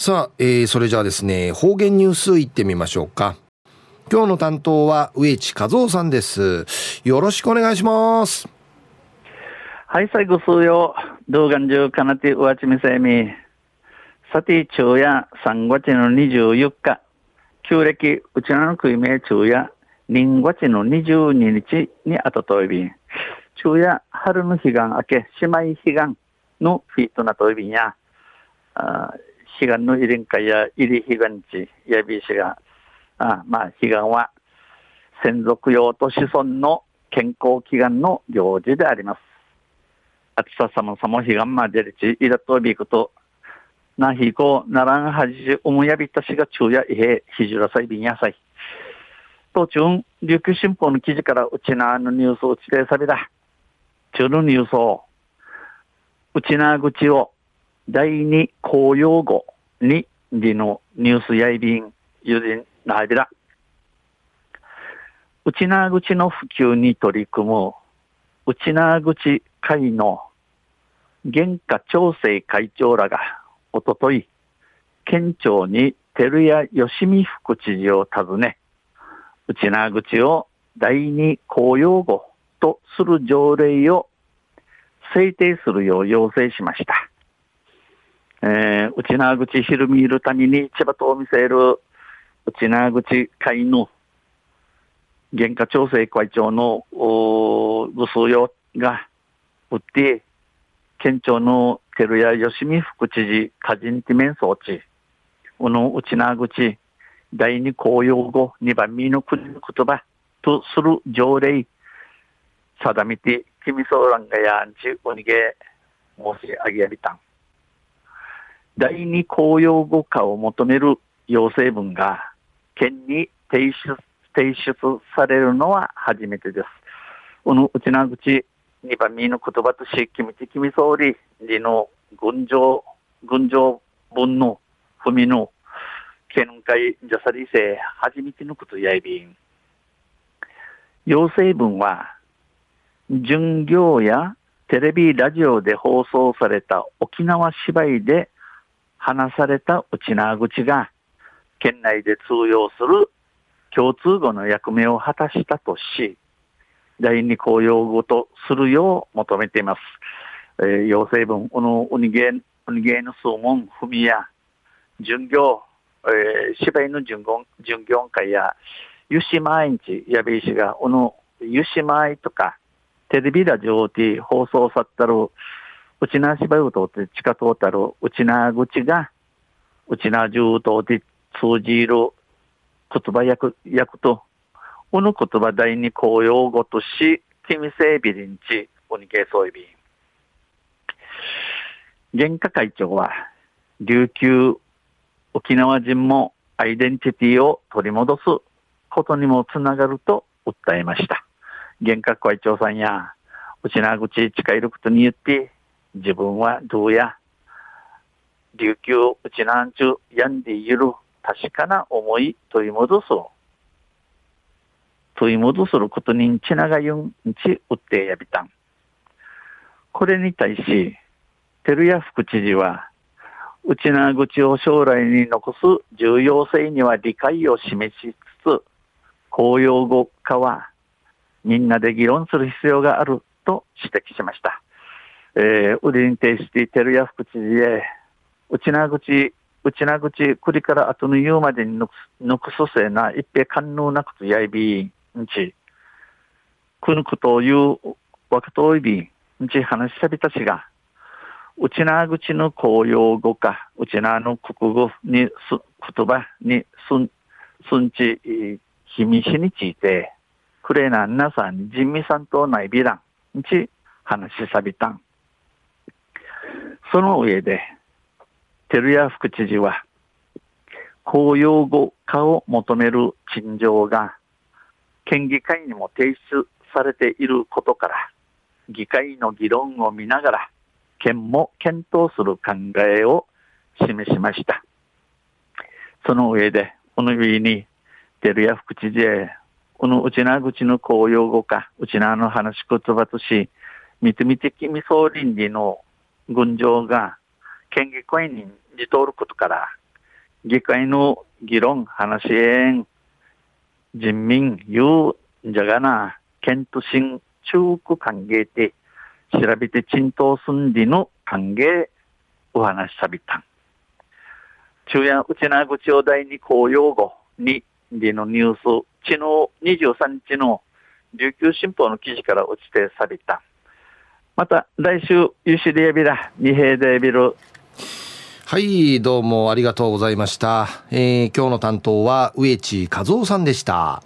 さあ、えー、それじゃあですね、方言ニュースいってみましょうか。今日の担当は植地和夫さんです。よろしくお願いします。はい、最後数曜、動画中かなてうわちみせみ。さて、昼夜3月の24日、旧暦うちなの食い名昼夜、人月の22日にあたといびん。昼夜春の彼岸明け、姉妹彼岸のフィートなといびんや、あ彼岸の入りん会や入り彼岸地、やびしが、あまあ、彼岸は先祖用と子孫の健康祈願の行事であります。暑ささもさも彼岸までりち、いだとびくと、なひこ、ならんはじ、おむやびたしが昼夜いへ、ひじらさいびんやさい。途中、琉球新報の記事からうちなのニュースをちでさびだ。中のニュースを、うちな口を第二公用語にりのニュースやいびんゆりんなびら。うちな口の普及に取り組むうちな口会の原価調整会長らがおととい県庁に照屋義美副知事を訪ね、うちな口を第二公用語とする条例を制定するよう要請しました。えー、内縄口ひるみいるために千葉と見せる内縄口会の原価調整会長のぐすよが売って、県庁の照屋義美副知事、家人ティメン装置、この内縄口第二公用語二番目の国の言葉とする条例、定めて、君そうらんがやんち、おにげ申し上げやりたん。第二公用語化を求める要請文が県に提出提出されるのは初めてです。この内な口二番目の言葉とし、君的君総理理の群青、群青文の踏みの見解じゃさりせ初めてのことやいびん。要請文は、巡業やテレビ、ラジオで放送された沖縄芝居で話された内縄口が、県内で通用する共通語の役目を果たしたとし、第二公用語とするよう求めています。えー、要請文、このウニゲー、ウニゲーの数問、踏みや、巡業、えー、芝居の巡業巡業会や、ゆし毎日、やべいしが、この、ゆしまいとか、テレビラジオで放送さったる、うちな芝居を通って地下通ったるうちな口が、うちな中通で通じる言葉訳、訳と、この言葉第二公用語とし、君せビリンチ、おにけそういびん。原価会長は、琉球、沖縄人もアイデンティティを取り戻すことにもつながると訴えました。原価会長さんや、うちな口近いることによって、自分はどうや、琉球うちなんちゅやんでいる確かな思い取り戻す。取り戻することにちながゆんちうってやびたん。これに対し、照屋副知事は、うちな口を将来に残す重要性には理解を示しつつ、公用語化はみんなで議論する必要があると指摘しました。えー、売りに提して照屋副知事へ、うちな口、うちな口、栗から後の言うまでに抜くすせな、一平官能なくとやいびんち、くぬくという若といびんち話しさびたちが、うちな口の公用語か、うちなの国語にす、言葉にすん、すんち、秘密について、くれなんなさん、人民さんとないびらんち話しさびたん。その上で、照屋副知事は、公用語化を求める陳情が、県議会にも提出されていることから、議会の議論を見ながら、県も検討する考えを示しました。その上で、この上に、照屋副知事へ、この内縄口の公用語化、内縄の話し言葉とし、みつみ的未総倫理の群青が県議会に似通ることから、議会の議論、話しえん、人民、言う、じゃがな、県都心、中区歓迎て、調べて沈騰すんりの歓迎、お話しさびたん。中夜内なぐちお第に公用語に、でのニュース、昨日23日の琉球新報の記事から落ちてさびた。また来週、ゆしりやびら、二平でビル。はい、どうもありがとうございました。えー、今日の担当は植地和夫さんでした。